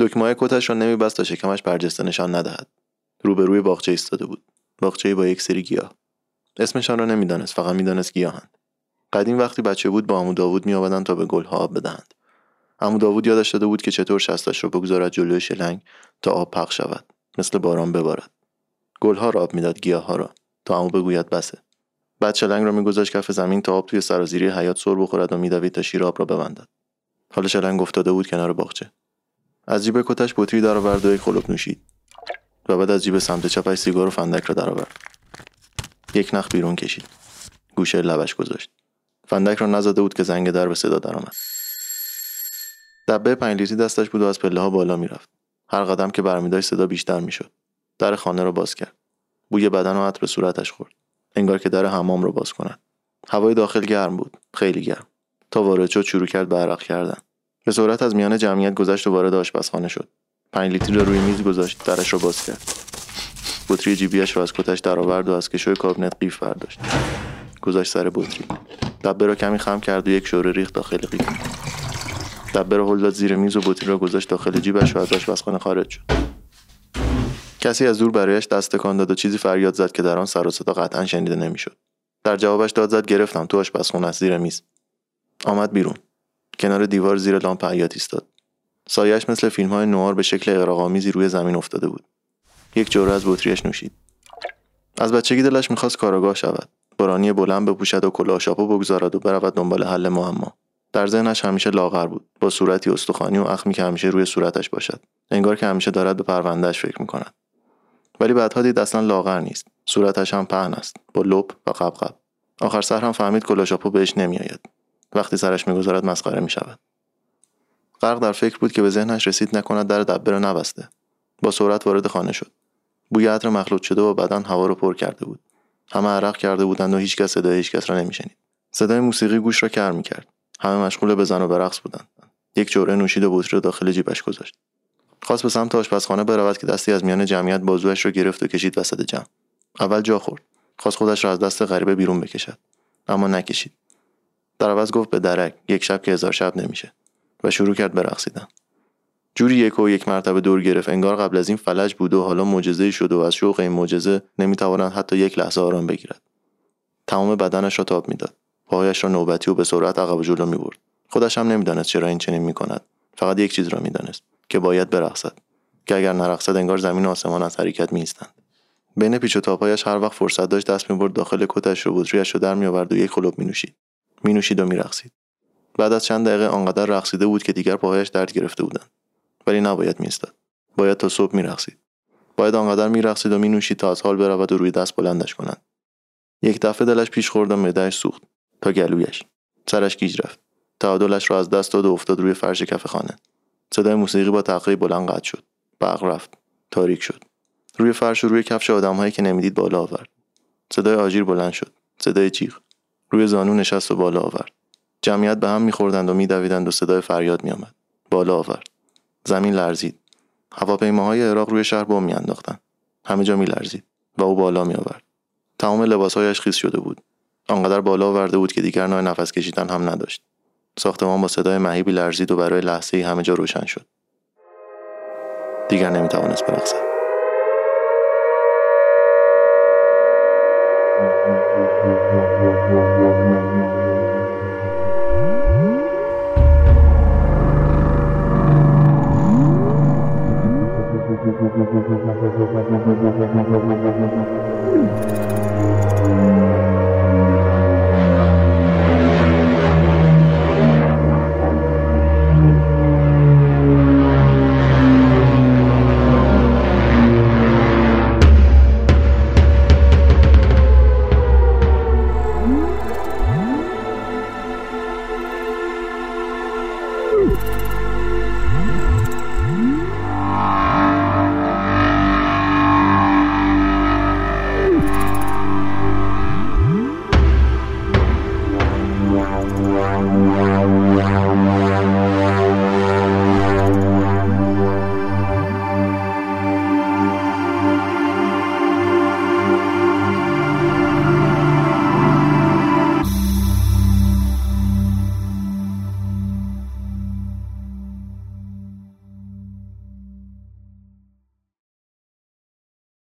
دکمه کتش را نمیبست تا شکمش برجسته نشان ندهد. روبروی باغچه ایستاده بود. باغچهای با یک سری گیاه. اسمشان را نمی‌دانست فقط می‌دانست گیاهند. قدیم وقتی بچه بود با عمو داوود میآمدند تا به گلها آب بدهند. عمو داوود یادش داده بود که چطور شستش را بگذارد جلوی شلنگ تا آب پخش شود مثل باران ببارد. گلها را آب می‌داد گیاهها را. تا عمو بگوید بسه. بعد شلنگ را میگذاشت کف زمین تا آب توی سرازیری حیات سر بخورد و میدوید تا شیر آب را ببندد. حالا شلنگ افتاده بود کنار باغچه. از جیب کتش بطری درآورد و یک خلوب نوشید. و بعد از جیب سمت چپش سیگار و فندک را درآورد. یک نخ بیرون کشید. گوشه لبش گذاشت. فندک را نزده بود که زنگ در به صدا درآمد. دبه پنج لیتری دستش بود و از پله ها بالا می‌رفت. هر قدم که برمیداشت صدا بیشتر می‌شد. در خانه را باز کرد. بوی بدن و عطر صورتش خورد. انگار که در حمام را باز کند. هوای داخل گرم بود. خیلی گرم. تا وارد شد شروع کرد به عرق کردن. به سرعت از میان جمعیت گذشت و وارد آشپزخانه شد. پنج لیتری را روی میز گذاشت درش را باز کرد. بطری جیبیش را از کتش درآورد و از کشوی کابینت قیف برداشت. گذاشت سر بطری. دبه را کمی خم کرد و یک شوره ریخت داخل قیف. دبه را هل داد زیر میز و بطری را گذاشت داخل جیبش و از آشپزخانه خارج شد. کسی از دور برایش دست تکان داد و چیزی فریاد زد که در آن سر و صدا قطعا شنیده نمی‌شد. در جوابش داد زد گرفتم تو آشپزخونه از زیر میز. آمد بیرون. کنار دیوار زیر لامپ حیات ایستاد. سایش مثل فیلم های نوار به شکل اغراقآمیزی روی زمین افتاده بود. یک جوره از بطریش نوشید. از بچگی دلش می‌خواست کاراگاه شود. برانی بلند بپوشد و کلاه شاپو بگذارد و برود دنبال حل معما. در ذهنش همیشه لاغر بود. با صورتی استخوانی و اخمی که همیشه روی صورتش باشد. انگار که همیشه دارد به پروندهش فکر می‌کند. ولی بعدها دید اصلا لاغر نیست. صورتش هم پهن است. با لپ و قبقب. آخر سر هم فهمید کلاشاپو بهش نمیآید. وقتی سرش می‌گذارد مسخره می‌شود. غرق در فکر بود که به ذهنش رسید نکند در دبه را نبسته. با سرعت وارد خانه شد. بوی عطر مخلوط شده و بدن هوا را پر کرده بود. همه عرق کرده بودند و هیچکس صدای هیچکس را نمیشنید. صدای موسیقی گوش را کر می‌کرد. همه مشغول به زن و به رقص بودند. یک جوره نوشید و بطری داخل جیبش گذاشت. خواست به سمت آشپزخانه برود که دستی از میان جمعیت بازوش را گرفت و کشید وسط جمع. اول جا خورد. خواست خودش را از دست غریبه بیرون بکشد. اما نکشید. در عوض گفت به درک یک شب که هزار شب نمیشه. و شروع کرد به رقصیدن. جوری یک و یک مرتبه دور گرفت. انگار قبل از این فلج بود و حالا معجزه شده و از شوق این معجزه نمی‌تواند حتی یک لحظه آرام بگیرد. تمام بدنش را تاب می‌داد. پاهایش را نوبتی و به سرعت عقب و جلو می‌برد. خودش هم نمی‌دانست چرا این چنین می‌کند. فقط یک چیز را می‌دانست که باید برقصد. که اگر نرقصد انگار زمین و آسمان از حرکت میایستند. بین پیچ و تاپایش هر وقت فرصت داشت دست می‌برد داخل کتش رو بطریاش رو در میآورد و یک خلوب مینوشید. مینوشید و میرقصید. بعد از چند دقیقه آنقدر رقصیده بود که دیگر پاهایش درد گرفته بودند. ولی نباید میستاد باید تا صبح میرقصید. باید آنقدر میرقصید و مینوشید تا از حال برود و روی دست بلندش کنند. یک دفعه دلش پیش خورد و معدهاش سوخت تا گلویش. سرش گیج رفت. تعادلش را از دست داد و افتاد روی فرش کف خانه. صدای موسیقی با تقریب بلند قطع شد. برق رفت. تاریک شد. روی فرش و روی کفش آدمهایی که نمی‌دید بالا آورد. صدای آژیر بلند شد. صدای جیغ روی زانو نشست و بالا آورد. جمعیت به هم میخوردند و میدویدند و صدای فریاد میآمد. بالا آورد. زمین لرزید. هواپیماهای عراق روی شهر بم میانداختند. همه جا میلرزید و او بالا میآورد. تمام لباسهایش خیس شده بود. آنقدر بالا آورده بود که دیگر نوع نفس کشیدن هم نداشت. ساختمان با صدای مهیبی لرزید و برای لحظه ای همه جا روشن شد. دیگر نمی‌توانست برقصد Thank Thank.